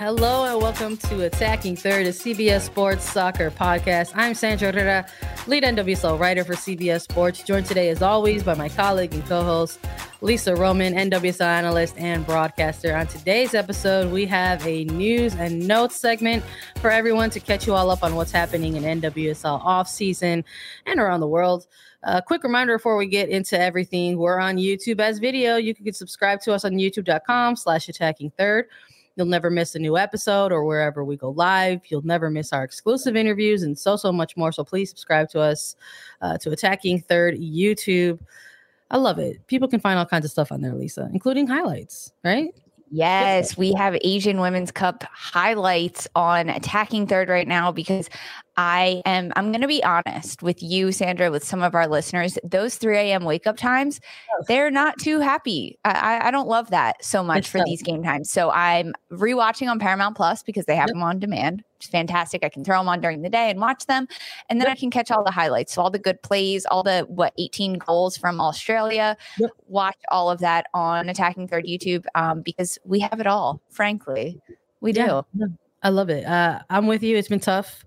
Hello and welcome to Attacking Third, a CBS Sports Soccer podcast. I'm Sandra Herrera, lead NWSL writer for CBS Sports, joined today as always by my colleague and co-host Lisa Roman, NWSL analyst and broadcaster. On today's episode, we have a news and notes segment for everyone to catch you all up on what's happening in NWSL off season and around the world. A uh, quick reminder before we get into everything, we're on YouTube as video. You can subscribe to us on youtube.com slash attacking third. You'll never miss a new episode or wherever we go live. You'll never miss our exclusive interviews and so, so much more. So please subscribe to us, uh, to Attacking Third YouTube. I love it. People can find all kinds of stuff on there, Lisa, including highlights, right? Yes, we have Asian Women's Cup highlights on Attacking Third right now because I am, I'm going to be honest with you, Sandra, with some of our listeners. Those 3 a.m. wake up times, they're not too happy. I, I don't love that so much it's for tough. these game times. So I'm rewatching on Paramount Plus because they have yep. them on demand. It's fantastic. I can throw them on during the day and watch them. And then yep. I can catch all the highlights. So all the good plays, all the, what, 18 goals from Australia. Yep. Watch all of that on Attacking Third YouTube um, because we have it all, frankly. We do. Yeah. I love it. Uh, I'm with you. It's been tough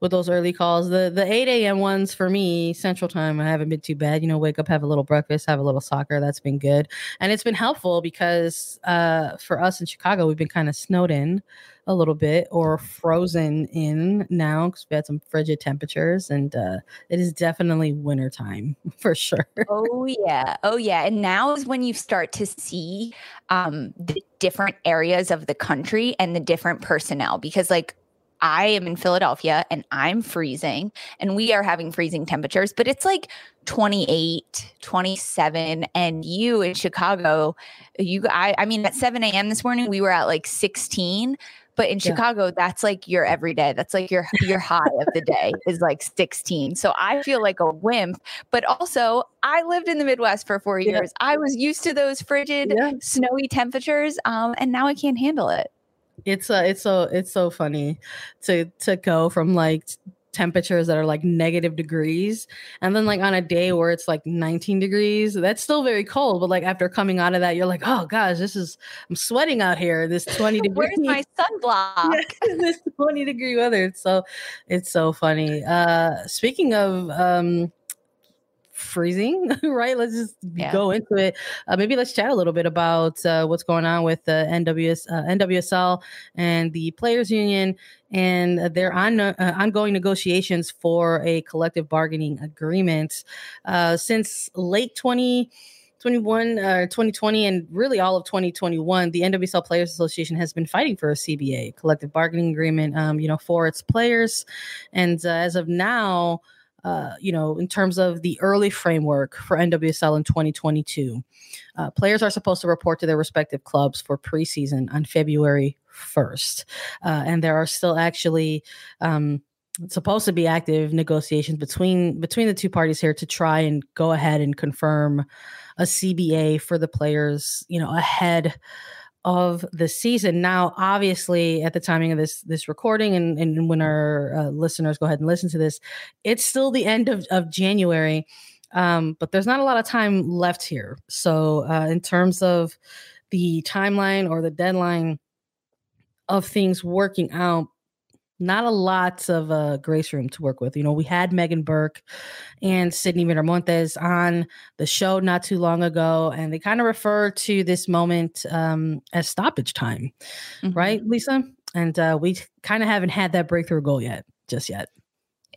with those early calls. The the 8 a.m. ones for me, Central Time, I haven't been too bad. You know, wake up, have a little breakfast, have a little soccer. That's been good, and it's been helpful because uh, for us in Chicago, we've been kind of snowed in a little bit or frozen in now because we had some frigid temperatures and uh, it is definitely wintertime for sure. Oh yeah. Oh yeah. And now is when you start to see um, the different areas of the country and the different personnel because like I am in Philadelphia and I'm freezing and we are having freezing temperatures, but it's like 28, 27. And you in Chicago, you, I, I mean, at 7 a.m. this morning, we were at like 16. But in yeah. Chicago, that's like your everyday. That's like your your high of the day is like 16. So I feel like a wimp. But also, I lived in the Midwest for four years. Yeah. I was used to those frigid, yeah. snowy temperatures, um, and now I can't handle it. It's uh, it's so it's so funny to to go from like temperatures that are like negative degrees and then like on a day where it's like 19 degrees that's still very cold but like after coming out of that you're like oh gosh this is i'm sweating out here this 20 degree where's my sunblock? This 20 degree weather it's so it's so funny. Uh speaking of um freezing, right? Let's just yeah. go into it. Uh, maybe let's chat a little bit about uh, what's going on with the NWS, uh, NWSL and the Players Union and their on, uh, ongoing negotiations for a collective bargaining agreement. Uh, since late 20- 21 uh, 2020 and really all of 2021 the NWSL Players Association has been fighting for a CBA collective bargaining agreement um, you know for its players and uh, as of now uh, you know, in terms of the early framework for NWSL in 2022. Uh, players are supposed to report to their respective clubs for preseason on February 1st. Uh, and there are still actually um, supposed to be active negotiations between between the two parties here to try and go ahead and confirm a CBA for the players, you know, ahead of the season. Now, obviously, at the timing of this this recording, and, and when our uh, listeners go ahead and listen to this, it's still the end of, of January, um, but there's not a lot of time left here. So, uh, in terms of the timeline or the deadline of things working out, not a lot of uh, grace room to work with. You know, we had Meghann Burke and Sydney Miramontes on the show not too long ago, and they kind of refer to this moment um, as stoppage time, mm-hmm. right, Lisa? And uh, we kind of haven't had that breakthrough goal yet, just yet.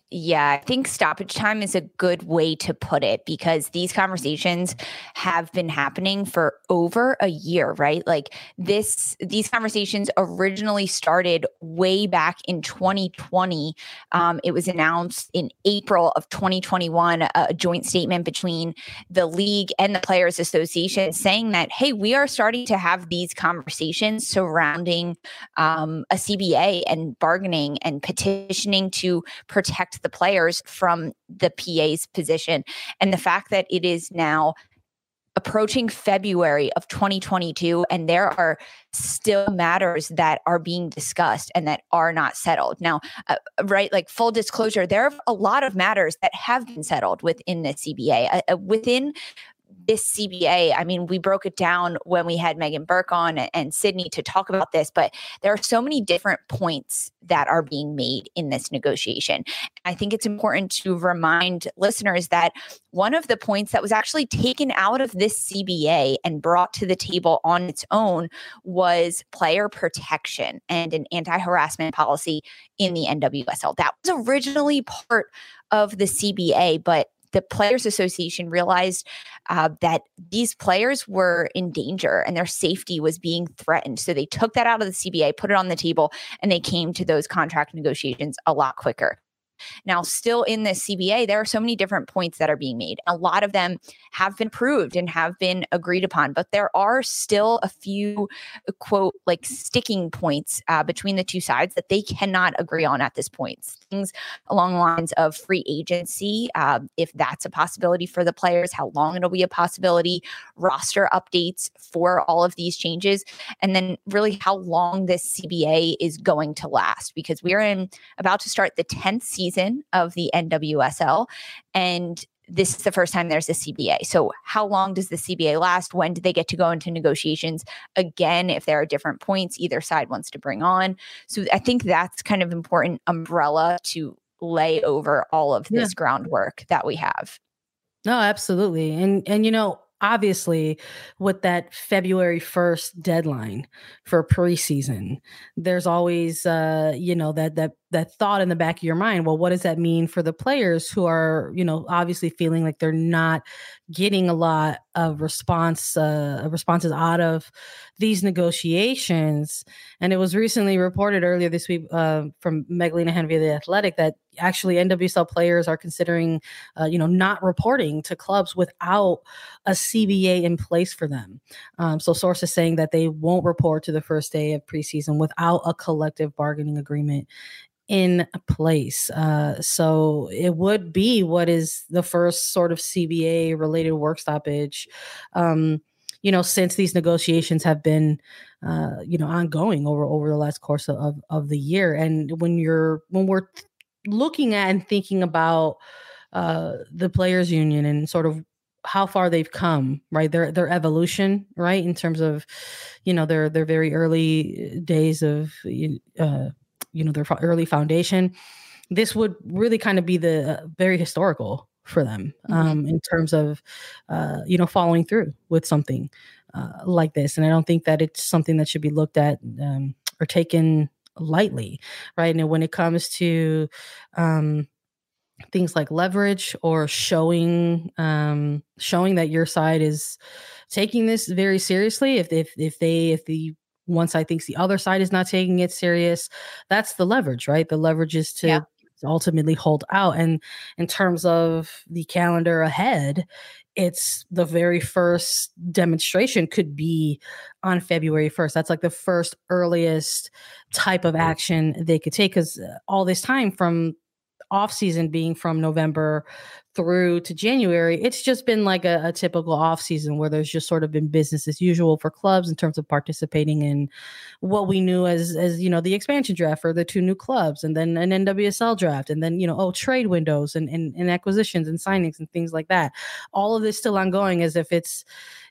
Yeah, I think stoppage time is a good way to put it because these conversations have been happening for over a year, right? Like this these conversations originally started way back in 2020. Um, it was announced in April of 2021, a, joint statement between the league and the Players Association saying that, hey, we are starting to have these conversations surrounding um, a CBA and bargaining and petitioning to protect the players from the PA's position. And the fact that it is now approaching February of 2022, and there are still matters that are being discussed and that are not settled. Now, uh, right, like full disclosure, there are a lot of matters that have been settled within the CBA. Uh, uh, within this CBA, I mean, we broke it down when we had Meghann Burke on and Sydney to talk about this, but there are so many different points that are being made in this negotiation. I think it's important to remind listeners that one of the points that was actually taken out of this CBA and brought to the table on its own was player protection and an anti harassment policy in the NWSL. That was originally part of the CBA, but the Players Association realized uh, that these players were in danger and their safety was being threatened. So they took that out of the CBA, put it on the table, and they came to those contract negotiations a lot quicker. Now, still in this CBA, there are so many different points that are being made. A lot of them have been proved and have been agreed upon, but there are still a few, uh, quote, like sticking points uh, between the two sides that they cannot agree on at this point. Things along the lines of free agency, uh, if that's a possibility for the players, how long it'll be a possibility, roster updates for all of these changes, and then really how long this CBA is going to last because we're in about to start the 10th season season of the NWSL. And this is the first time there's a CBA. So, how long does the CBA last? When do they get to go into negotiations again if there are different points either side wants to bring on? So, I think that's kind of important umbrella to lay over all of this yeah. groundwork that we have. No, absolutely. And and you know, obviously with that February 1st deadline for preseason there's always uh you know that that that thought in the back of your mind well what does that mean for the players who are you know obviously feeling like they're not getting a lot of response uh responses out of these negotiations and it was recently reported earlier this week uh, from Meg Linehan of the Athletic that actually NWSL players are considering uh, you know not reporting to clubs without a CBA in place for them um, so sources saying that they won't report to the first day of preseason without a collective bargaining agreement in place. Uh, so it would be what is the first sort of CBA related work stoppage. Um, you know, since these negotiations have been, uh, you know, ongoing over over the last course of of the year, and when you're when we're looking at and thinking about uh, the players' union and sort of how far they've come, right? Their their evolution, right, in terms of, you know, their their very early days of uh, you know their early foundation this would really kind of be the uh, very historical for them mm-hmm. um, in terms of uh, you know following through with something uh, like this and i don't think that it's something that should be looked at um, or taken lightly right and when it comes to um, things like leverage or showing um, showing that your side is taking this very seriously if if if they if the one side thinks the other side is not taking it serious. That's the leverage, right? The leverage is to yeah. Ultimately hold out. And in terms of the calendar ahead, it's the very first demonstration could be on February 1st. That's like the first earliest type of action they could take because uh, all this time from off season being from November through to January, it's just been like a, a, typical off season where there's just sort of been business as usual for clubs in terms of participating in what we knew as as you know the expansion draft for the two new clubs, and then an NWSL draft, and then you know oh trade windows and and, and acquisitions and signings and things like that. All of this still ongoing as if it's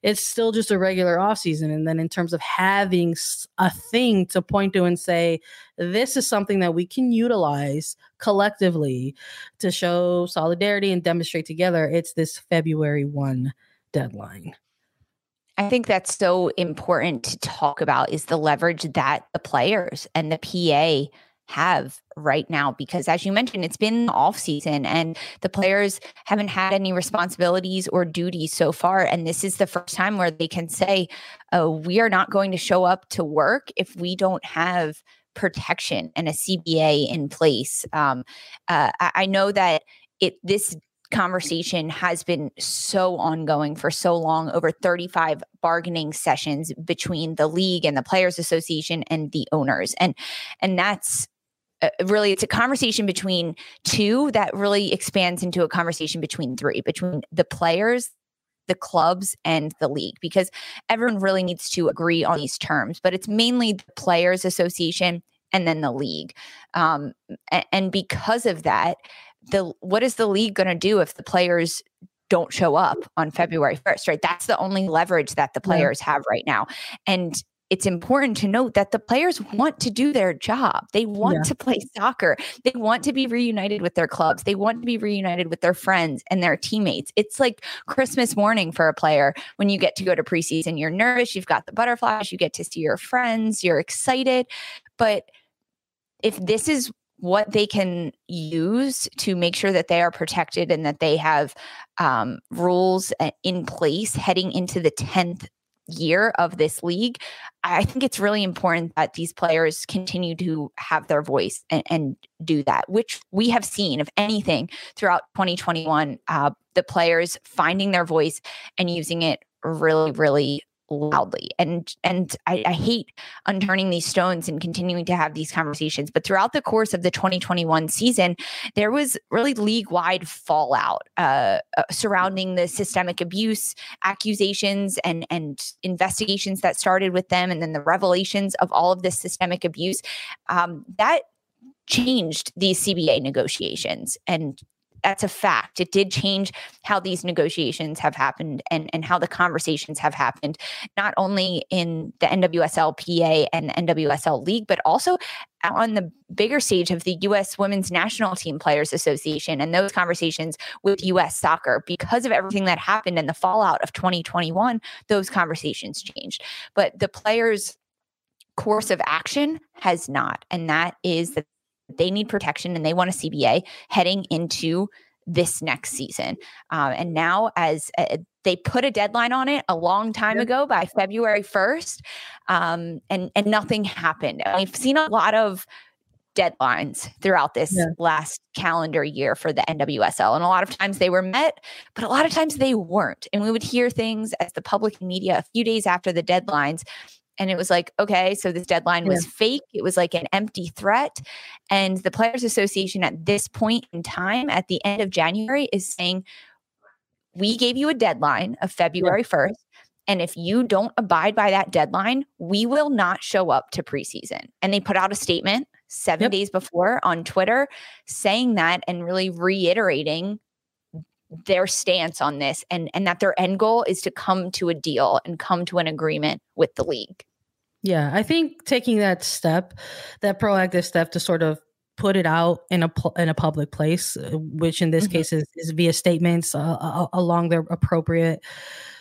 it's still just a regular off season. And then in terms of having a thing to point to and say this is something that we can utilize collectively to show solidarity and demonstrate together. It's this February 1 deadline. I think that's so important to talk about is the leverage that the players and the PA have right now because as you mentioned it's been off season and the players haven't had any responsibilities or duties so far and this is the first time where they can say oh we are not going to show up to work if we don't have protection and a CBA in place. Um, uh, I, I know that it this conversation has been so ongoing for so long over 35 bargaining sessions between the league and the players association and the owners and and that's uh, really it's a conversation between two that really expands into a conversation between three between the players the clubs and the league because everyone really needs to agree on these terms, but it's mainly the Players Association and then the league. Um, and, and because of that, the what is the league going to do if the players don't show up on February 1st, right? That's the only leverage that the players have right now. And it's important to note that the players want to do their job. They want yeah. to play soccer. They want to be reunited with their clubs. They want to be reunited with their friends and their teammates. It's like Christmas morning for a player when you get to go to preseason. You're nervous, you've got the butterflies, you get to see your friends, you're excited. But if this is what they can use to make sure that they are protected and that they have um, rules uh, in place heading into the 10th year of this league, I think it's really important that these players continue to have their voice and, and do that, which we have seen, if anything, throughout 2021. Uh, the players finding their voice and using it really, really loudly and and I, I, hate unturning these stones and continuing to have these conversations but throughout the course of the 2021 season there was really league-wide fallout uh, uh, surrounding the systemic abuse accusations and and investigations that started with them and then the revelations of all of this systemic abuse. Um, that changed these cba negotiations and that's a fact. It did change how these negotiations have happened and, and how the conversations have happened, not only in the NWSL PA and NWSL League, but also on the bigger stage of the U.S. Women's National Team Players Association and those conversations with U.S. soccer. Because of everything that happened and the fallout of 2021, those conversations changed. But the players' course of action has not. And that is that they need protection and they want a CBA heading into this next season. Um, and now, as uh, they put a deadline on it a long time ago by February 1st, um, and, and nothing happened. We've seen a lot of deadlines throughout this yeah. last calendar year for the NWSL. And a lot of times they were met, but a lot of times they weren't. And we would hear things as the public media a few days after the deadlines and it was like okay so this deadline was fake it was like an empty threat and the players association at this point in time at the end of january is saying we gave you a deadline of february yeah. 1st and if you don't abide by that deadline we will not show up to preseason and they put out a statement seven yep. days before on twitter saying that and really reiterating their stance on this and and that their end goal is to come to a deal and come to an agreement with the league. Yeah, I think taking that step, that proactive step to sort of put it out in a in a public place, uh, which in this mm-hmm. case is, is via statements uh, uh, along their appropriate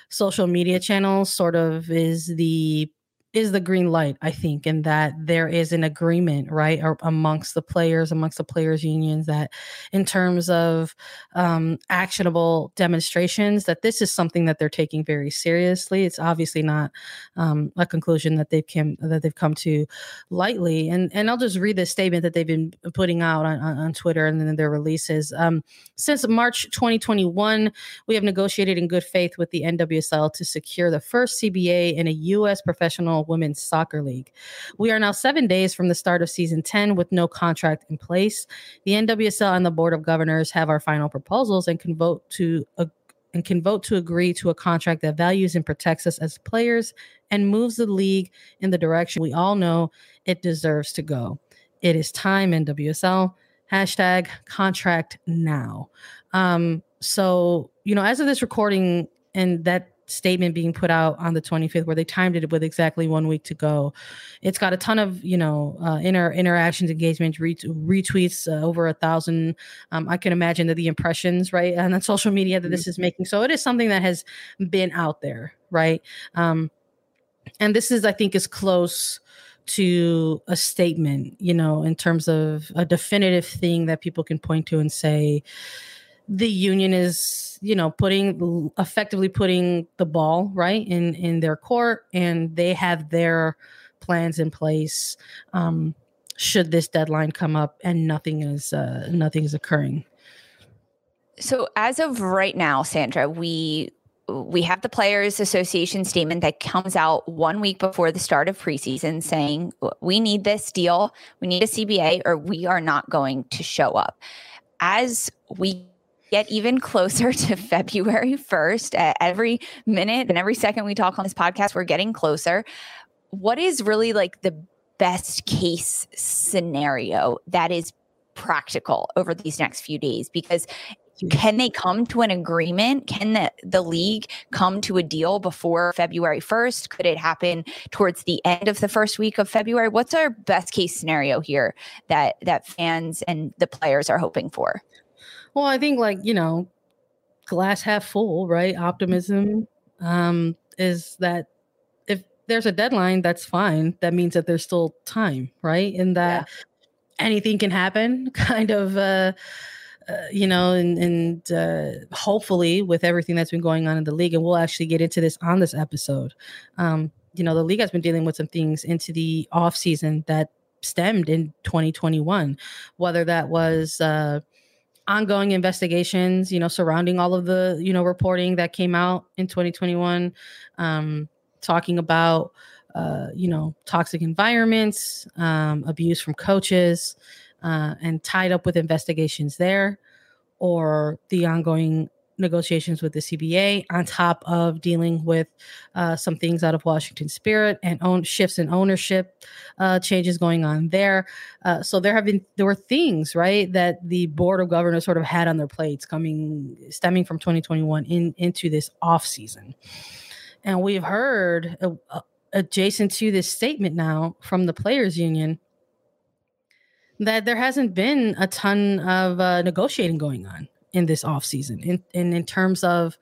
social media channels, sort of is the is the green light, I think, and that there is an agreement, right, amongst the players, amongst the players' unions, that in terms of um, actionable demonstrations, that this is something that they're taking very seriously. It's obviously not um, a conclusion that they've come that they've come to lightly. And and I'll just read this statement that they've been putting out on, on, on Twitter and then their releases. Um, since March 2021, we have negotiated in good faith with the NWSL to secure the first CBA in a U.S. professional Women's Soccer League. We are now seven days from the start of season 10 with no contract in place. The NWSL and the Board of Governors have our final proposals and can vote to uh, and can vote to agree to a contract that values and protects us as players and moves the league in the direction we all know it deserves to go. It is time, NWSL. Hashtag contract now. Um, so, you know, as of this recording and that statement being put out on the 25th where they timed it with exactly one week to go. It's got a ton of you know uh, inter interactions engagement ret- retweets uh, over a thousand. Um, i can imagine that the impressions right and on social media that this mm-hmm. is making. So it is something that has been out there right? Um, and this is i think is close to a statement you know in terms of a definitive thing that people can point to and say the union is you know putting effectively putting the ball right in in their court and they have their plans in place um should this deadline come up and nothing is uh nothing is occurring. So as of right now sandra we we have the players association statement that comes out one week before the start of preseason saying we need this deal. We need a cba or we are not going to show up. As we get even closer to February 1st. Every minute and every second we talk on this podcast, we're getting closer. What is really like the best case scenario that is practical over these next few days? Because can they come to an agreement? Can the, the league come to a deal before February 1st? Could it happen towards the end of the first week of February? What's our best case scenario here that that fans and the players are hoping for? Well, I think like, you know, glass half full, right? Optimism um is that if there's a deadline, that's fine. That means that there's still time, right? And that yeah. anything can happen kind of uh uh, you know, and, and uh, hopefully with everything that's been going on in the league, and we'll actually get into this on this episode. Um, you know, the league has been dealing with some things into the off season that stemmed in 2021, whether that was uh, ongoing investigations, you know, surrounding all of the, you know, reporting that came out in 2021, um, talking about, uh, you know, toxic environments, um, abuse from coaches, uh, and tied up with investigations there, or the ongoing negotiations with the CBA, on top of dealing with uh, some things out of Washington Spirit and own shifts in ownership uh, changes going on there. Uh, so there have been there were things right that the board of governors sort of had on their plates coming stemming from 2021 in into this off season, and we've heard uh, uh, adjacent to this statement now from the players union that there hasn't been a ton of uh, negotiating going on in this off season. In, in in terms of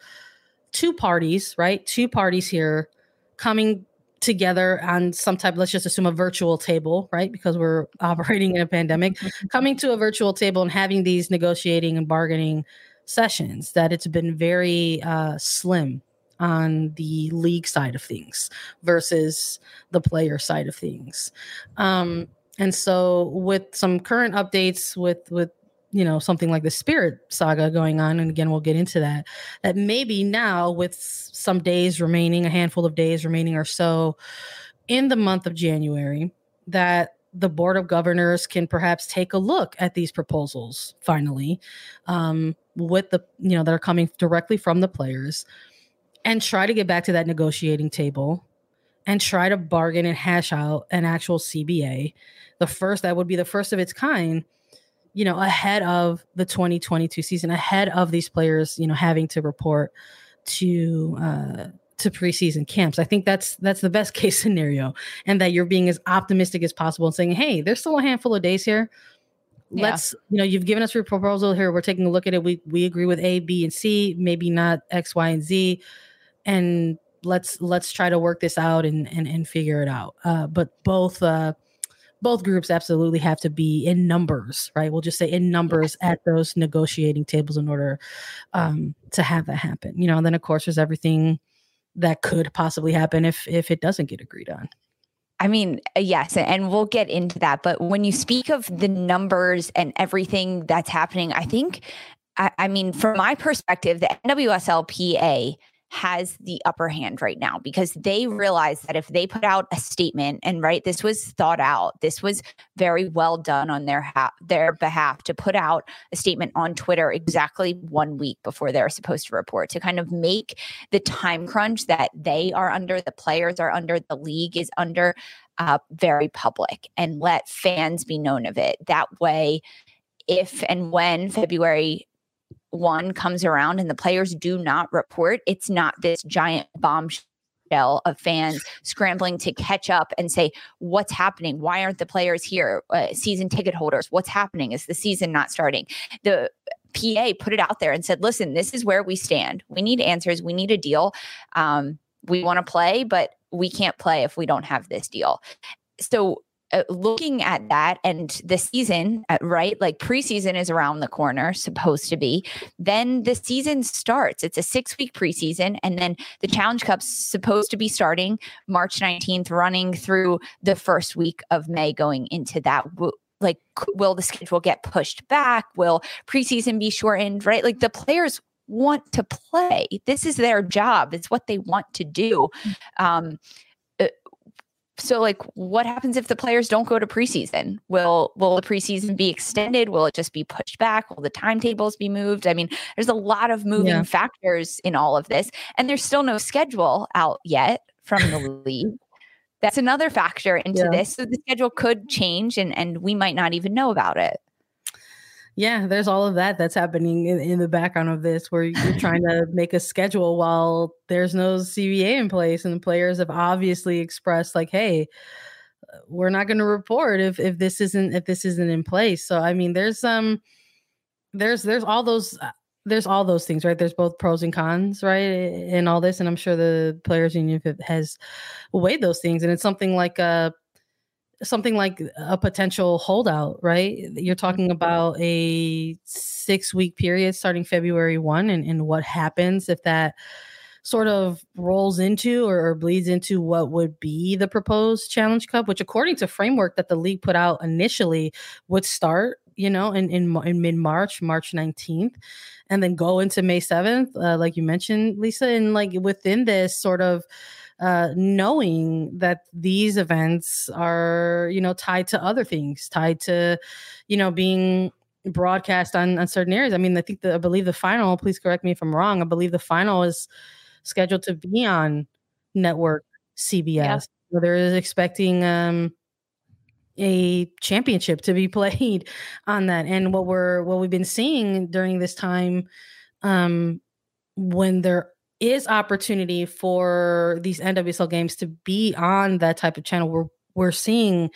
two parties right? Two parties here coming together on some type let's just assume a virtual table right? Because we're operating in a pandemic coming to a virtual table and having these negotiating and bargaining sessions that it's been very uh, slim on the league side of things versus the player side of things. Um, and so with some current updates with with you know something like the spirit saga going on and again we'll get into that that maybe now with some days remaining a handful of days remaining or so in the month of january that the board of governors can perhaps take a look at these proposals finally um, with the you know that are coming directly from the players and try to get back to that negotiating table and try to bargain and hash out an actual cba the first that would be the first of its kind you know, ahead of the 2022 season, ahead of these players, you know, having to report to uh to preseason camps. I think that's that's the best case scenario, and that you're being as optimistic as possible and saying, "Hey, there's still a handful of days here. Yeah. Let's, you know, you've given us your proposal here. We're taking a look at it. We we agree with A, B, and C. Maybe not X, Y, and Z, and let's let's try to work this out and and, and figure it out. Uh, but both uh, both groups absolutely have to be in numbers, right? We'll just say in numbers at those negotiating tables in order um, to have that happen. You know, and then of course there's everything that could possibly happen if if it doesn't get agreed on. I mean, uh, yes, and we'll get into that. But when you speak of the numbers and everything that's happening, I think, I, I mean, from my perspective, the NWSLPA has the upper hand right now because they realize that if they put out a statement and right this was thought out this was very well done on their ha- their behalf to put out a statement on Twitter exactly 1 week before they're supposed to report to kind of make the time crunch that they are under the players are under the league is under uh, very public and let fans be known of it. That way if and when February one comes around and the players do not report, it's not this giant bombshell of fans scrambling to catch up and say, What's happening? Why aren't the players here? Uh, season ticket holders, what's happening? Is the season not starting? The PA put it out there and said, Listen, this is where we stand. We need answers. We need a deal. Um, we want to play, but we can't play if we don't have this deal. So looking at that and the season, uh, right? Like preseason is around the corner, supposed to be. Then the season starts. It's a six week preseason. And then the Challenge Cup's supposed to be starting March 19th, running through the first week of May, going into that. Like, will the schedule get pushed back? Will preseason be shortened, right? Like, the players want to play. This is their job, it's what they want to do. Mm. Um, so like what happens if the players don't go to preseason? Will will the preseason be extended? Will it just be pushed back? Will the timetables be moved? I mean there's a lot of moving yeah. factors in all of this and there's still no schedule out yet from the league. That's another factor into yeah. this. So the schedule could change and and we might not even know about it yeah, there's all of that that's happening in, in the background of this where you're trying to make a schedule while there's no CBA in place and the players have obviously expressed like, hey, uh, we're not going to report if if this isn't if this isn't in place. So I mean, there's um there's there's all those uh, there's all those things, right? There's both pros and cons, right? In all this, and I'm sure the players union has weighed those things, and it's something like uh something like a potential holdout, right? You're talking mm-hmm. about a six week period starting February 1 and, and what happens if that sort of rolls into or, or, bleeds into what would be the proposed challenge cup which according to framework that the league put out initially would start you know in in, in mid-march march 19th and then go into may 7th uh, like you mentioned lisa and like within this sort of uh, knowing that these events are, you know, tied to other things, tied to, you know, being broadcast on, on certain areas. I mean, I think the, I believe the final, please correct me if I'm wrong. I believe the final is scheduled to be on network CBS. Yeah. So they're expecting, um, a championship to be played on that and what we're what we've been seeing during this time um when there is opportunity for these NWSL games to be on that type of channel. We're we're seeing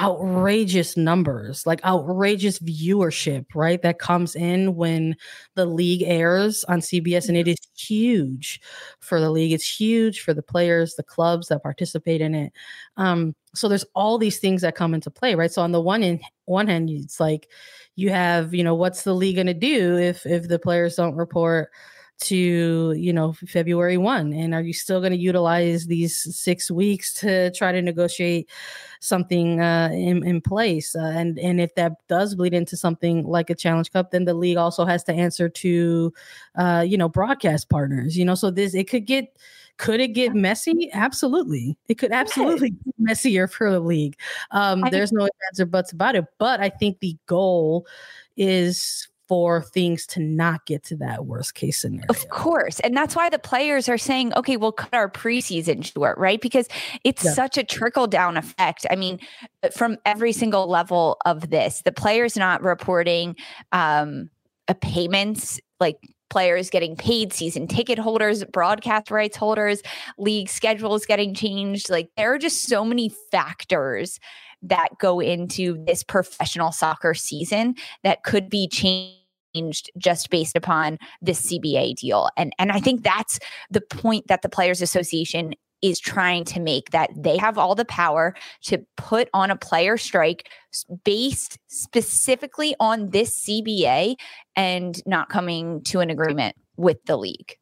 outrageous numbers, like outrageous viewership, right? That comes in when the league airs on CBS, and it is huge for the league. It's huge for the players, the clubs that participate in it. Um, so there's all these things that come into play, right? So on the one end, one hand, it's like you have, you know, what's the league going to do if if the players don't report? To you know february 1 and are you still going to utilize these six weeks to try to negotiate something uh, in, in place uh, and and if that does bleed into something like a challenge cup then the league also has to answer to uh, you know broadcast partners you know so this it could get could it get messy? Absolutely. It could absolutely get messier for the league. Um, there's no ifs or buts about it. But I think the goal is for things to not get to that worst case scenario. Of course. And that's why the players are saying, okay, we'll cut our preseason short, right? Because it's yeah. such a trickle down effect. I mean, from every single level of this, the players not reporting um, payments like players getting paid, season ticket holders, broadcast rights holders, league schedules getting changed. Like there are just so many factors that go into this professional soccer season that could be changed changed just based upon this CBA deal. And and I think that's the point that the Players Association is trying to make that they have all the power to put on a player strike based specifically on this CBA and not coming to an agreement with the league.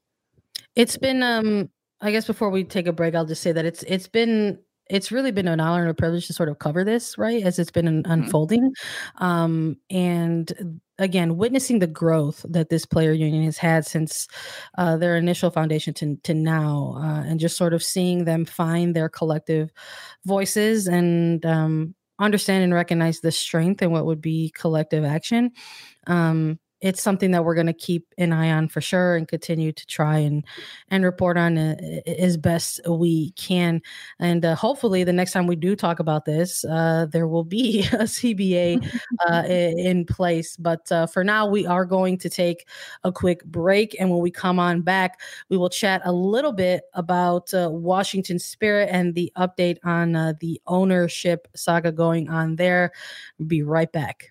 It's been um I guess before we take a break I'll just say that it's it's been it's really been an honor and a privilege to sort of cover this, right, as it's been mm-hmm. unfolding. Um, and again, witnessing the growth that this player union has had since uh, their initial foundation to, to now, uh, and just sort of seeing them find their collective voices and um, understand and recognize the strength and what would be collective action. Um, it's something that we're going to keep an eye on for sure and continue to try and and report on uh, as best we can. And uh, hopefully the next time we do talk about this uh, there will be a cba uh, in place. But uh, for now we are going to take a quick break and when we come on back we will chat a little bit about uh, washington spirit and the update on the ownership saga going on there. Be right back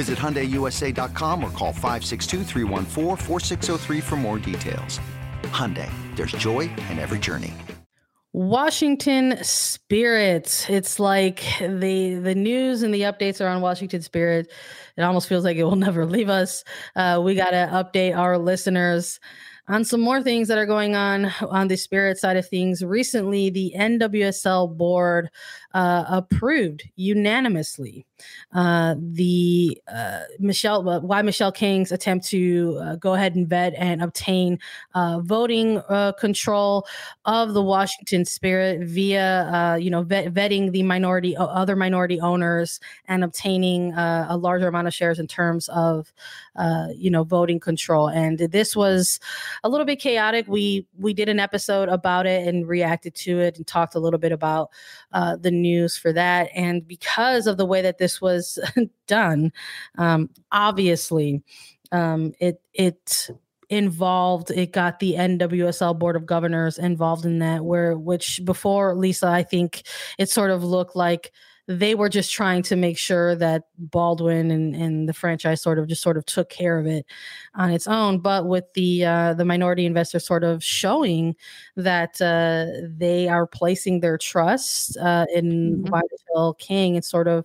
Visit HyundaiUSA.com or call 562 for more details. Hyundai, there's joy in every journey. Washington Spirit. It's like the the news and the updates are on Washington Spirit. It almost feels like it will never leave us. Uh, we got to update our listeners on some more things that are going on on the spirit side of things. Recently, the NWSL board uh, approved unanimously uh, the uh, Michelle, Y. Michelle Kang's attempt to uh, go ahead and vet and obtain uh, voting uh, control of the Washington Spirit via, you know, vet, vetting the minority, other minority owners and obtaining a larger amount of shares in terms of, you know, voting control. And this was a little bit chaotic. We we did an episode about it and reacted to it and talked a little bit about the news for that. And because of the way that this was done, um, obviously, um, it it involved it got the NWSL board of governors involved in that where which before Lisa I think it sort of looked like they were just trying to make sure that Baldwin and, and the franchise sort of just sort of took care of it on its own. But with the uh, the minority investors sort of showing that uh, they are placing their trust uh, in mm Kang, and sort of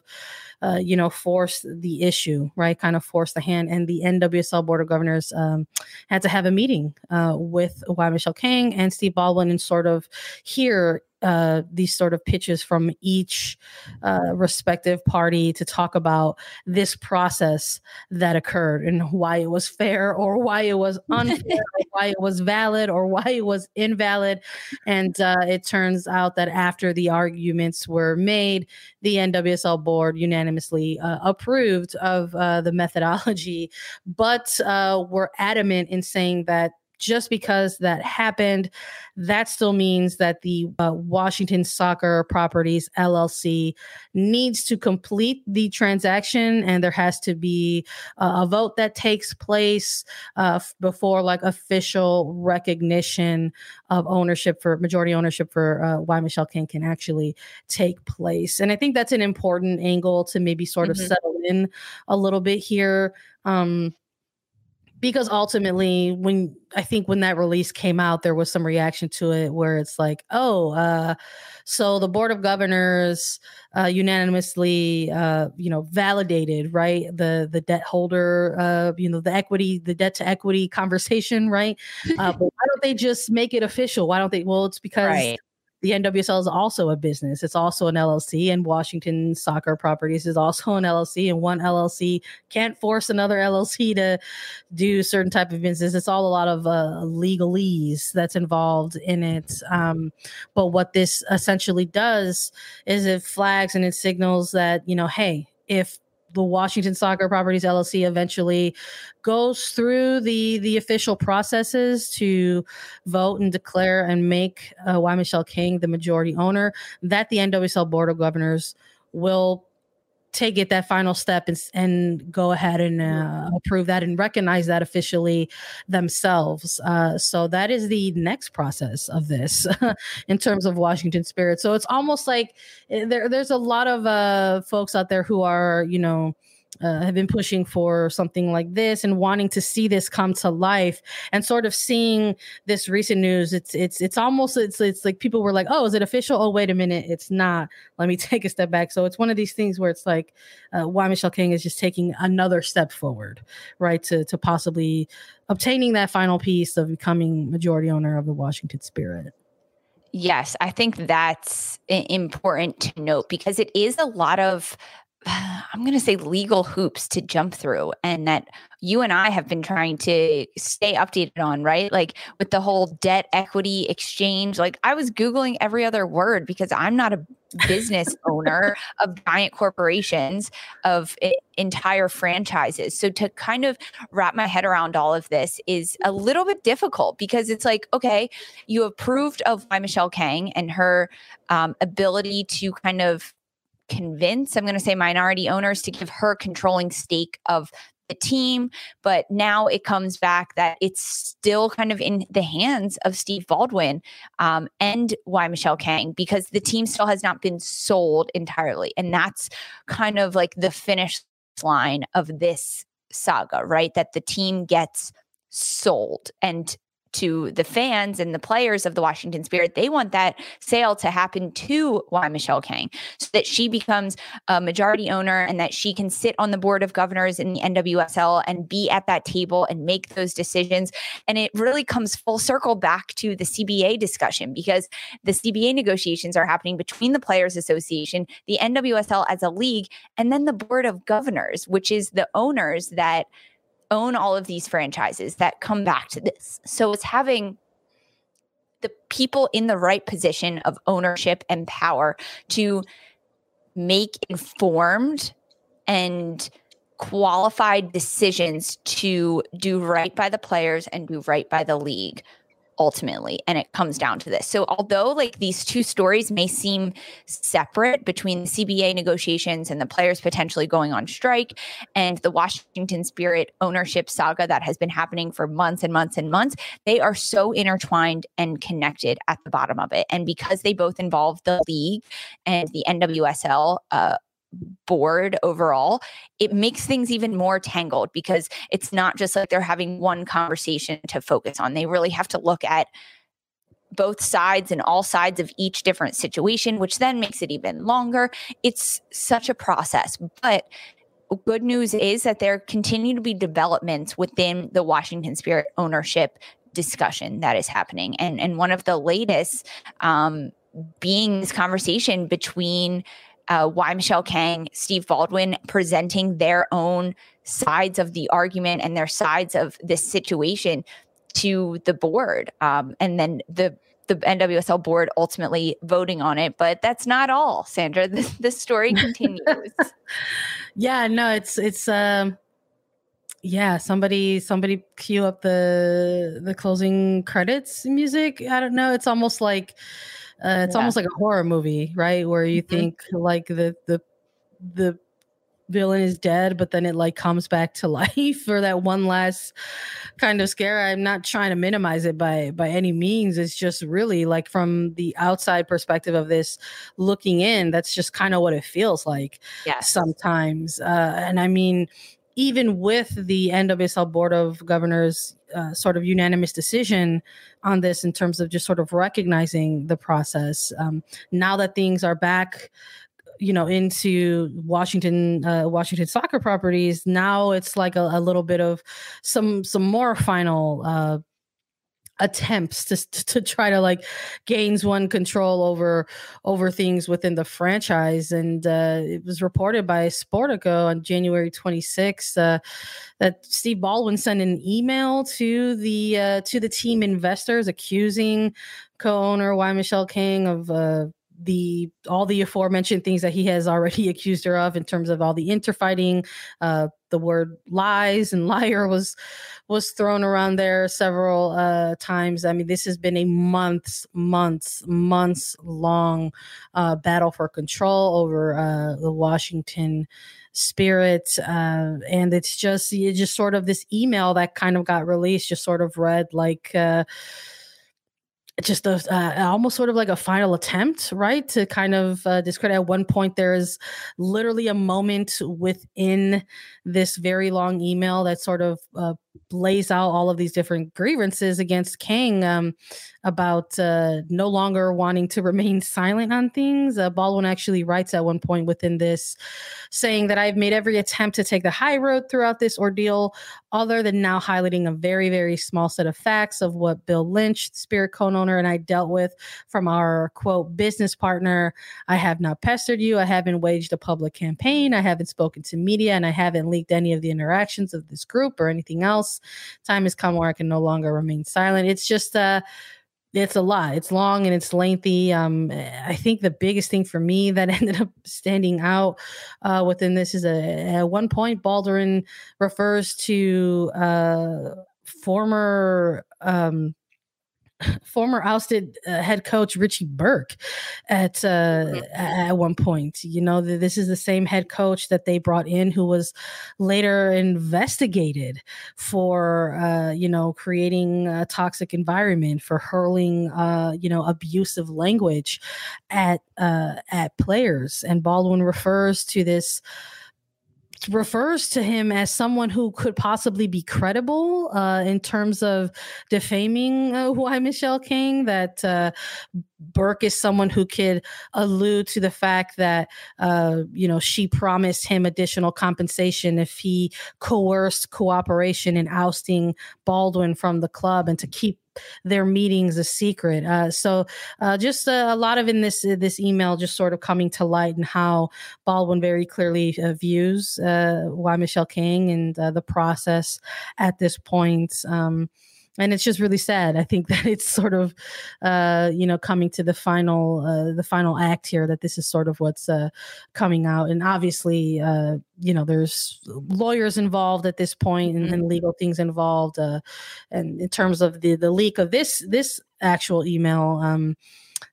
uh, you know, force the issue, right? Kind of force the hand. And the NWSL Board of Governors um, had to have a meeting uh, with Y. Michelle Kang and Steve Baldwin and sort of hear uh, these sort of pitches from each uh, respective party to talk about this process that occurred and why it was fair or why it was unfair, or why it was valid or why it was invalid. And uh, it turns out that after the arguments were made, the NWSL board unanimously uh, approved of uh, the methodology, but were adamant in saying that just because that happened, that still means that the uh, Washington Soccer Properties LLC needs to complete the transaction, and there has to be uh, a vote that takes place uh, before like official recognition of ownership for majority ownership for uh, Y. Michelle Kang can actually take place. And I think that's an important angle to maybe sort of mm-hmm. settle in a little bit here. Um, because ultimately when i think when that release came out there was some reaction to it where it's like oh uh, so the board of governors uh, unanimously uh, you know validated right the the debt holder uh, you know the equity the debt to equity conversation right? Uh, but why don't they just make it official? Why don't they well it's because right the NWSL is also a business. It's also an LLC, and Washington Soccer Properties is also an LLC. And one LLC can't force another LLC to do certain type of business. It's all a lot of uh, legalese that's involved in it. Um, but what this essentially does is it flags and it signals that you know, hey, if the Washington Soccer Properties LLC eventually goes through the the official processes to vote and declare and make uh, Y. Michelle Kang the majority owner, that the NWSL Board of Governors will take it that final step and, and go ahead and uh, approve that and recognize that officially themselves. Uh, so that is the next process of this in terms of Washington Spirit. So it's almost like eh, there, there's a lot of uh, folks out there who are, you know, uh, have been pushing for something like this and wanting to see this come to life and sort of seeing this recent news it's it's it's almost it's it's like people were like oh is it official? Oh wait a minute it's not. Let me take a step back. So it's one of these things where it's like uh, Y. Michelle Kang is just taking another step forward right to to possibly obtaining that final piece of becoming majority owner of the washington spirit. Yes, I think that's important to note because it is a lot of I'm going to say legal hoops to jump through and that you and I have been trying to stay updated on, right? Like with the whole debt equity exchange. Like I was Googling every other word because I'm not a business owner of giant corporations, of entire franchises. So to kind of wrap my head around all of this is a little bit difficult because it's like, okay, you approved of Y. Michelle Kang and her um, ability to kind of convince, I'm going to say minority owners to give her controlling stake of the team. But now it comes back that it's still kind of in the hands of Steve Baldwin um, and Y. Michelle Kang because the team still has not been sold entirely. And that's kind of like the finish line of this saga, right? That the team gets sold. And to the fans and the players of the Washington Spirit, they want that sale to happen to Y. Michelle Kang so that she becomes a majority owner and that she can sit on the board of governors in the NWSL and be at that table and make those decisions. And it really comes full circle back to the CBA discussion because the CBA negotiations are happening between the Players Association, the NWSL as a league, and then the board of governors, which is the owners that own all of these franchises that come back to this. So it's having the people in the right position of ownership and power to make informed and qualified decisions to do right by the players and do right by the league ultimately and it comes down to this. So although like these two stories may seem separate between the cba negotiations and the players potentially going on strike and the washington spirit ownership saga that has been happening for months and months and months they are so intertwined and connected at the bottom of it. And because they both involve the league and the nwsl uh, board overall, it makes things even more tangled because it's not just like they're having one conversation to focus on. They really have to look at both sides and all sides of each different situation, which then makes it even longer. It's such a process. But good news is that there continue to be developments within the Washington Spirit ownership discussion that is happening. And and one of the latest um, being this conversation between uh, Y. Michelle Kang, Steve Baldwin presenting their own sides of the argument and their sides of this situation to the board. Um, and then the the NWSL board ultimately voting on it. But that's not all, Sandra. The, the story continues. yeah, no, it's it's um yeah, somebody somebody cue up the the closing credits music. I don't know. It's almost like uh, it's yeah. almost like a horror movie, right? Where you mm-hmm. think like the the the villain is dead, but then it like comes back to life for that one last kind of scare. I'm not trying to minimize it by by any means. It's just really like from the outside perspective of this looking in, that's just kind of what it feels like yes. sometimes. Uh, and I mean, even with the NWSL Board of Governors uh, sort of unanimous decision on this in terms of just sort of recognizing the process, um, now that things are back you know into washington uh, washington soccer properties now it's like a, a, little bit of some some more final uh attempts to to try to like gains one control over over things within the franchise and uh, it was reported by Sportico on January 26th uh, that Steve Baldwin sent an email to the uh, to the team investors accusing co-owner Y. Michelle Kang of uh, the all the aforementioned things that he has already accused her of in terms of all the interfighting uh the word lies and liar was was thrown around there several uh times. I mean this has been a months months months long uh battle for control over uh the washington spirit uh and it's just it's just sort of this email that kind of got released just sort of read like uh just a uh, almost sort of like a final attempt, right, to kind of uh, discredit. At one point, there is literally a moment within this very long email that sort of uh, lays out all of these different grievances against Kang um, about uh, no longer wanting to remain silent on things. Uh, Baldwin actually writes at one point within this, saying that I've made every attempt to take the high road throughout this ordeal, other than now highlighting a very, very small set of facts of what Bill Lynch, Spirit Cone owner, and I dealt with from our quote business partner. I have not pestered you. I haven't waged a public campaign. I haven't spoken to media, and I haven't leaked any of the interactions of this group or anything else. Time has come where I can no longer remain silent. It's just uh it's a lot. It's long and it's lengthy. Um, I think the biggest thing for me that ended up standing out uh, within this is a, at one point Baldwin refers to uh, former um, former ousted uh, head coach Richie Burke at uh, mm-hmm. at one point. You know, this is the same head coach that they brought in who was later investigated for uh, you know creating a toxic environment for hurling uh, you know abusive language at uh, at players. And Baldwin refers to this refers to him as someone who could possibly be credible uh, in terms of defaming uh, Y. Michelle Kang. That uh, Burke is someone who could allude to the fact that uh, you know she promised him additional compensation if he coerced cooperation in ousting Baldwin from the club and to keep their meetings a secret. Uh, so uh, just a, a, lot of in this uh, this email just sort of coming to light and how Baldwin very clearly uh, views uh, Y. Michelle Kang and uh, the process at this point. Um, and it's just really sad. I think that it's sort of, uh, you know, coming to the final, uh, the final act here. That this is sort of what's uh, coming out, and obviously, uh, you know, there's lawyers involved at this point and, and mm-hmm. legal things involved. Uh, and in terms of the the leak of this this actual email, um,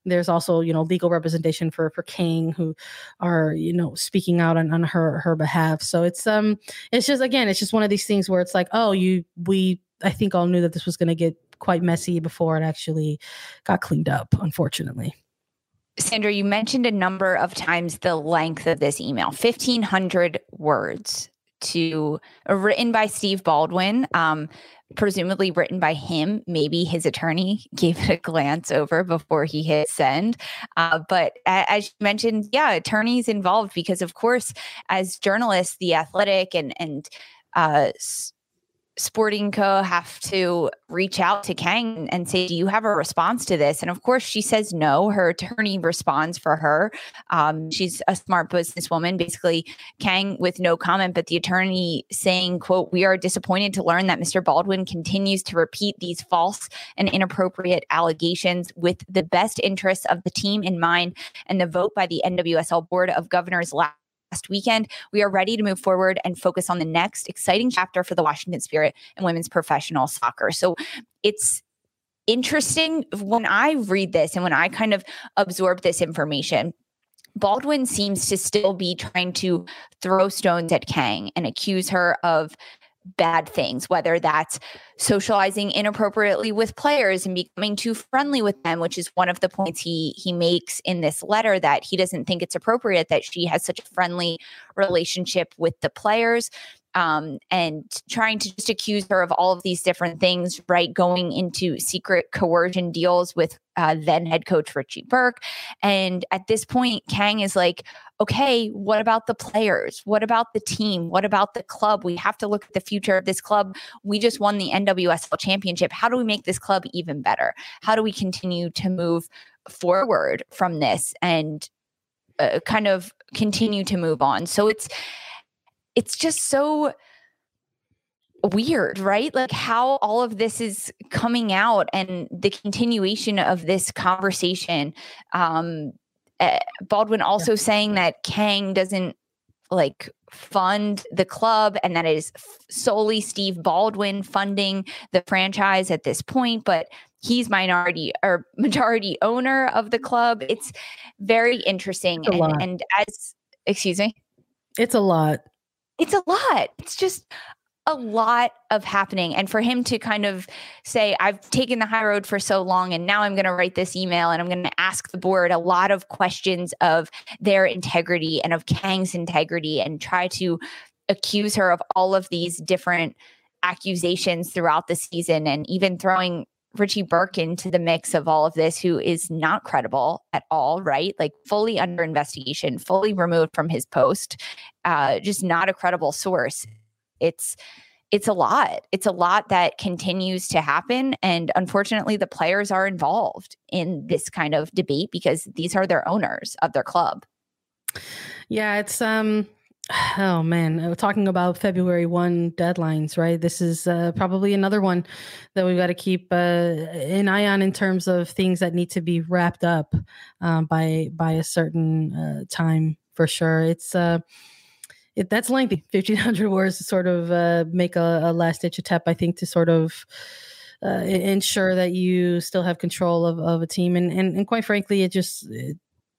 there's also you know legal representation for for Kang who are you know speaking out on, on her her behalf. So it's um it's just again it's just one of these things where it's like oh you we I think all knew that this was going to get quite messy before it actually got cleaned up, unfortunately. Sandra, you mentioned a number of times the length of this email 1,500 words to uh, written by Steve Baldwin, um, presumably written by him. Maybe his attorney gave it a glance over before he hit send. Uh, but as you mentioned, yeah, attorneys involved because, of course, as journalists, the athletic and and uh, Sportico have to reach out to Kang and say, Do you have a response to this? And of course, she says no. Her attorney responds for her. Um, she's a smart businesswoman. Basically, Kang with no comment, but the attorney saying, quote, We are disappointed to learn that Mr. Baldwin continues to repeat these false and inappropriate allegations with the best interests of the team in mind. And the vote by the NWSL Board of Governors last last weekend. We are ready to move forward and focus on the next exciting chapter for the Washington Spirit and women's professional soccer. So it's interesting when I read this and when I kind of absorb this information. Baldwin seems to still be trying to throw stones at Kang and accuse her of bad things, whether that's socializing inappropriately with players and becoming too friendly with them, which is one of the points he he makes in this letter that he doesn't think it's appropriate that she has such a friendly relationship with the players um, and trying to just accuse her of all of these different things, right? Going into secret coercion deals with uh, then head coach Richie Burke. And at this point, Kang is like, okay, what about the players? What about the team? What about the club? We have to look at the future of this club. We just won the NWSL championship. How do we make this club even better? How do we continue to move forward from this and uh, kind of continue to move on? So it's, it's just so weird, right? Like how all of this is coming out and the continuation of this conversation. Um, uh, Baldwin also yeah. saying that Kang doesn't like fund the club and that is solely Steve Baldwin funding the franchise at this point, but he's minority or majority owner of the club. It's very interesting. And, and as, excuse me? It's a lot. It's a lot. It's just a lot of happening. And for him to kind of say, I've taken the high road for so long, and now I'm going to write this email and I'm going to ask the board a lot of questions of their integrity and of Kang's integrity and try to accuse her of all of these different accusations throughout the season and even throwing Richie Burke into the mix of all of this, who is not credible at all, right? Like fully under investigation, fully removed from his post, uh, just not a credible source it's it's a lot. It's a lot that continues to happen. And unfortunately, the players are involved in this kind of debate because these are their owners of their club. Yeah, it's um oh man, uh, talking about February 1 deadlines, right? This is uh, probably another one that we've got to keep uh, an eye on in terms of things that need to be wrapped up um, by by a certain uh, time for sure. It's uh it, that's lengthy. 1500 words to sort of uh, make a, a last ditch attempt i think to sort of uh, ensure that you still have control of, of a team. And, and and quite frankly it just it,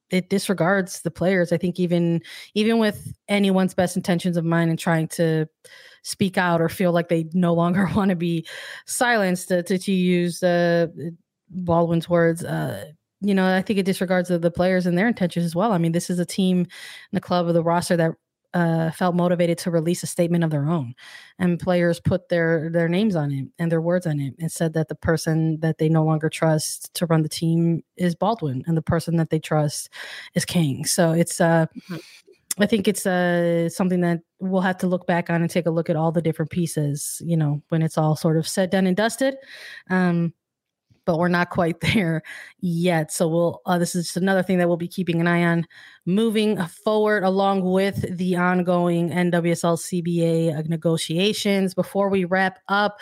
it disregards the players. I think even even with anyone's best intentions of mind and trying to speak out or feel like they no longer want to be silenced to, to, to use uh, baldwin's words uh, you know, I think it disregards the, the, players and their intentions as well. I mean, this is a team the club of the roster that uh, felt motivated to release a statement of their own, and players put their their names on it and their words on it, and said that the person that they no longer trust to run the team is Baldwin, and the person that they trust is Kang. So it's uh, mm-hmm. I think it's uh something that we'll have to look back on and take a look at all the different pieces, you know, when it's all sort of said, done, and dusted. Um, but we're not quite there yet. So we'll uh, this is just another thing that we'll be keeping an eye on moving forward along with the ongoing NWSL CBA negotiations. Before we wrap up,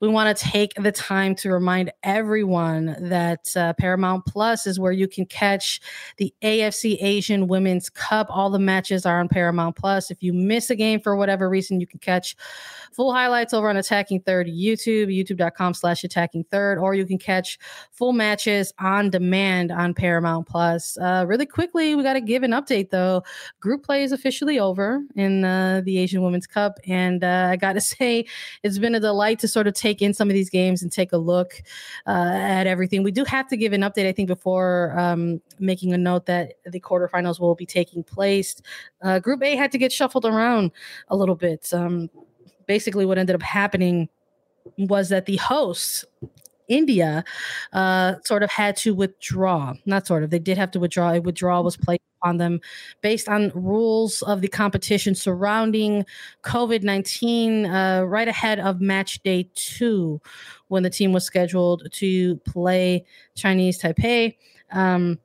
we want to take the time to remind everyone that uh, Paramount Plus is where you can catch the AFC Asian Women's Cup. All the matches are on Paramount Plus. If you miss a game for whatever reason, you can catch full highlights over on Attacking Third YouTube, youtube.com slash attacking third, or you can catch full matches on demand on Paramount Plus. Uh, really quickly, we got to give an update though. Group play is officially over in uh, the Asian Women's Cup. And uh, I got to say, it's been a delight to sort of take in some of these games and take a look uh, at everything. We do have to give an update, I think, before um, making a note that the quarterfinals will be taking place. Uh, group A had to get shuffled around a little bit. Um, basically what ended up happening was that the hosts India uh, sort of had to withdraw. Not sort of, they did have to withdraw. A withdrawal was placed on them based on rules of the competition surrounding COVID 19 uh, right ahead of match day two when the team was scheduled to play Chinese Taipei. Um,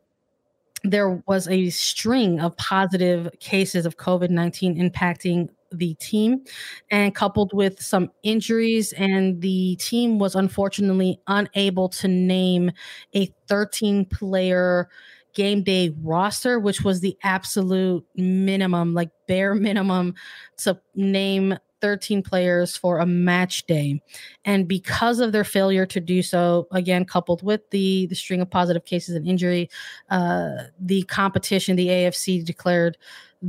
there was a string of positive cases of COVID 19 impacting the team and coupled with some injuries and the team was unfortunately unable to name a 13 player game day roster which was the absolute minimum like bare minimum to name 13 players for a match day. And because of their failure to do so again coupled with the the string of positive cases and injury uh the competition the afc declared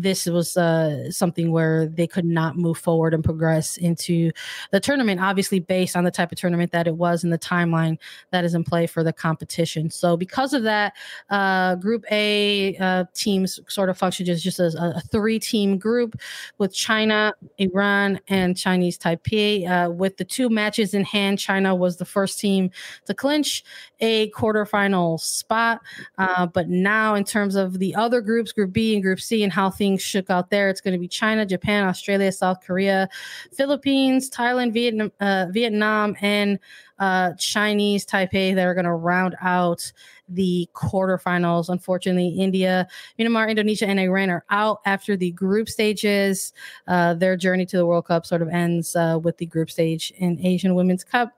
this was uh, something where they could not move forward and progress into the tournament, obviously based on the type of tournament that it was and the timeline that is in play for the competition. So, because of that, uh, Group A uh, teams sort of function as just a, a three team group with China, Iran, and Chinese Taipei. Uh, with the two matches in hand, China was the first team to clinch a quarterfinal spot. Uh, but now, in terms of the other groups, Group B and Group C, and how things shook out there, it's going to be China, Japan, Australia, South Korea, Philippines, Thailand, Vietnam, uh, Vietnam, and uh, Chinese Taipei that are going to round out the quarterfinals. Unfortunately, India, Myanmar, Indonesia, and Iran are out after the group stages. Uh, their journey to the World Cup sort of ends uh, with the group stage in Asian Women's Cup.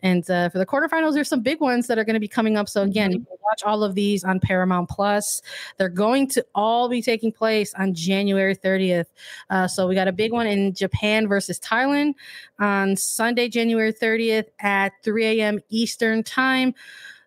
And uh, for the quarterfinals, there's some big ones that are going to be coming up. So again, mm-hmm. you can watch all of these on Paramount Plus. They're going to all be taking place on January 30th. Uh, so we got a big one in Japan versus Thailand on Sunday, January 30th at 3 a.m. Eastern time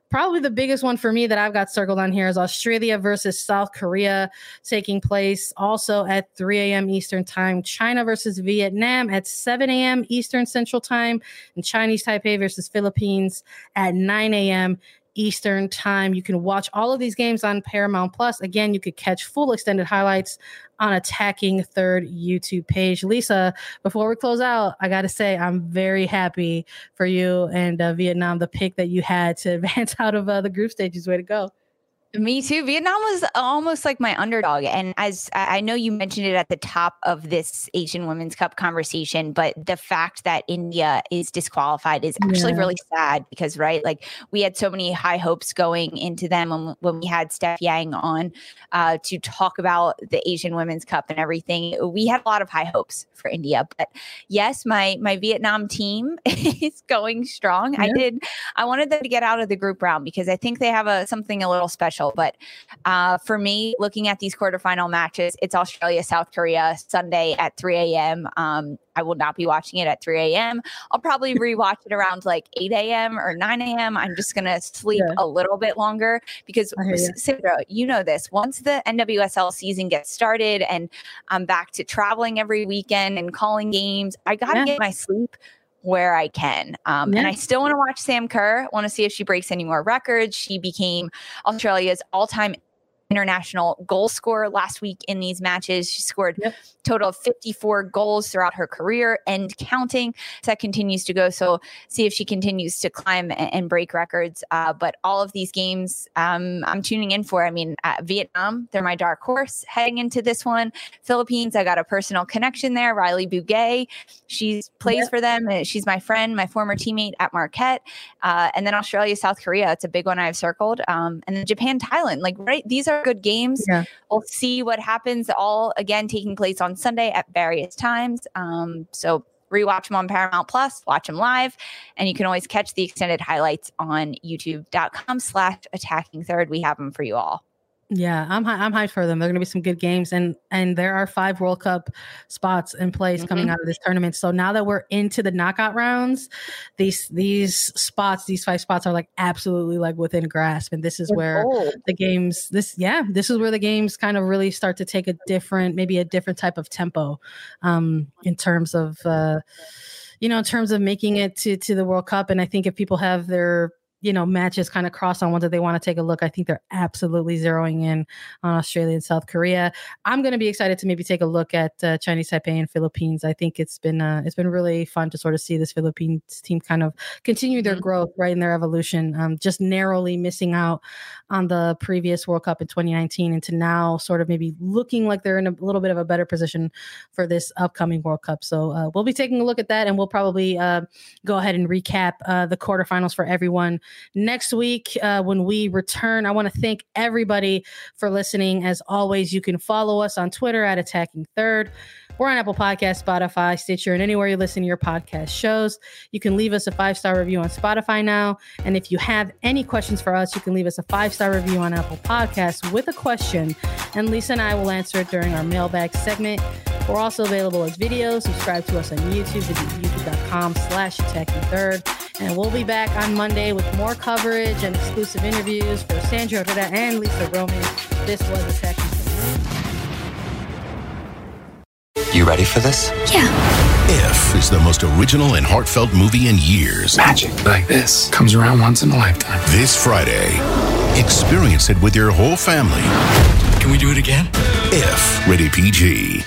probably the biggest one for me that I've got circled on here is Australia versus South Korea taking place also at 3 a.m. Eastern time. China versus Vietnam at 7 a.m. Eastern Central time, and Chinese Taipei versus Philippines at 9 a.m. Eastern time. You can watch all of these games on Paramount Plus. Again, you could catch full extended highlights on Attacking Third YouTube page. Lisa, before we close out, I got to say I'm very happy for you and uh, Vietnam. The pick that you had to advance out of uh, the group stages. Way to go! Me too. Vietnam was almost like my underdog. And as I know you mentioned it at the top of this Asian Women's Cup conversation, but the fact that India is disqualified is actually yeah. really sad because, right, like we had so many high hopes going into them when, when we had Steph Yang on uh, to talk about the Asian Women's Cup and everything. We had a lot of high hopes for India. But yes, my my Vietnam team is going strong. Yeah. I did I wanted them to get out of the group round because I think they have a something a little special special. But uh, for me, looking at these quarterfinal matches, it's Australia, South Korea, Sunday at 3 a.m. Um, I will not be watching it at 3 a.m. I'll probably rewatch it around like 8 a.m. or 9 a.m. I'm just going to sleep yeah. a little bit longer because, Sandra, you know this. Once the NWSL season gets started and I'm back to traveling every weekend and calling games, I got to yeah. get my sleep where I can. Um, yeah. And I still want to watch Sam Kerr, want to see if she breaks any more records. She became Australia's all time international goal scorer last week in these matches. She scored yep. total of 54 goals throughout her career and counting. So that continues to go. So see if she continues to climb and, break records. Uh, but all of these games um, I'm tuning in for. I mean, uh, Vietnam, they're my dark horse heading into this one. Philippines, I got a personal connection there. Riley Bugay, she plays yep. for them. She's my friend, my former teammate at Marquette. Uh, and then Australia, South Korea, it's a big one I've circled. Um, and then Japan, Thailand. Like, right, these are good games. Yeah. We'll see what happens. All again taking place on Sunday at various times. Um, so rewatch them on Paramount Plus, watch them live, and you can always catch the extended highlights on youtube.com slash attacking third. We have them for you all. Yeah, I'm high, I'm hyped for them. They're going to be some good games, and and there are five World Cup spots in place mm-hmm. coming out of this tournament. So now that we're into the knockout rounds, these these spots, these five spots are like absolutely like within grasp, and this is where the games. This yeah, this is where the games kind of really start to take a different, maybe a different type of tempo, um, in terms of. Uh, you know, in terms of making it to to the World Cup, and I think if people have their you know matches kind of cross on ones that they want to take a look. I think they're absolutely zeroing in on australia and south korea. I'm going to be excited to maybe take a look at uh, chinese taipei and philippines. I think it's been uh, it's been really fun to sort of see this philippines team kind of continue their mm-hmm. growth right in their evolution um, just narrowly missing out on the previous world cup in 2019 and to now sort of maybe looking like they're in a little bit of a better position for this upcoming world cup. So uh, we'll be taking a look at that and we'll probably uh, go ahead and recap uh, the quarterfinals for everyone next week uh, when we return. I want to thank everybody for listening. As always, you can follow us on Twitter at Attacking Third. We're on Apple Podcast, Spotify, Stitcher, and anywhere you listen to your podcast shows. You can leave us a five star review on Spotify now. And if you have any questions for us, you can leave us a five star review on Apple Podcasts with a question. And Lisa and I will answer it during our mailbag segment. We're also available as videos. Subscribe to us on YouTube, Visit youtube.com slash attacking third. And we'll be back on Monday with more coverage and exclusive interviews for Sandra Herrera and Lisa Roman. This was a Attacking You ready for this? Yeah. If is the most original and heartfelt movie in years. Magic like this comes around once in a lifetime. This Friday, experience it with your whole family. Can we do it again? If, rated PG.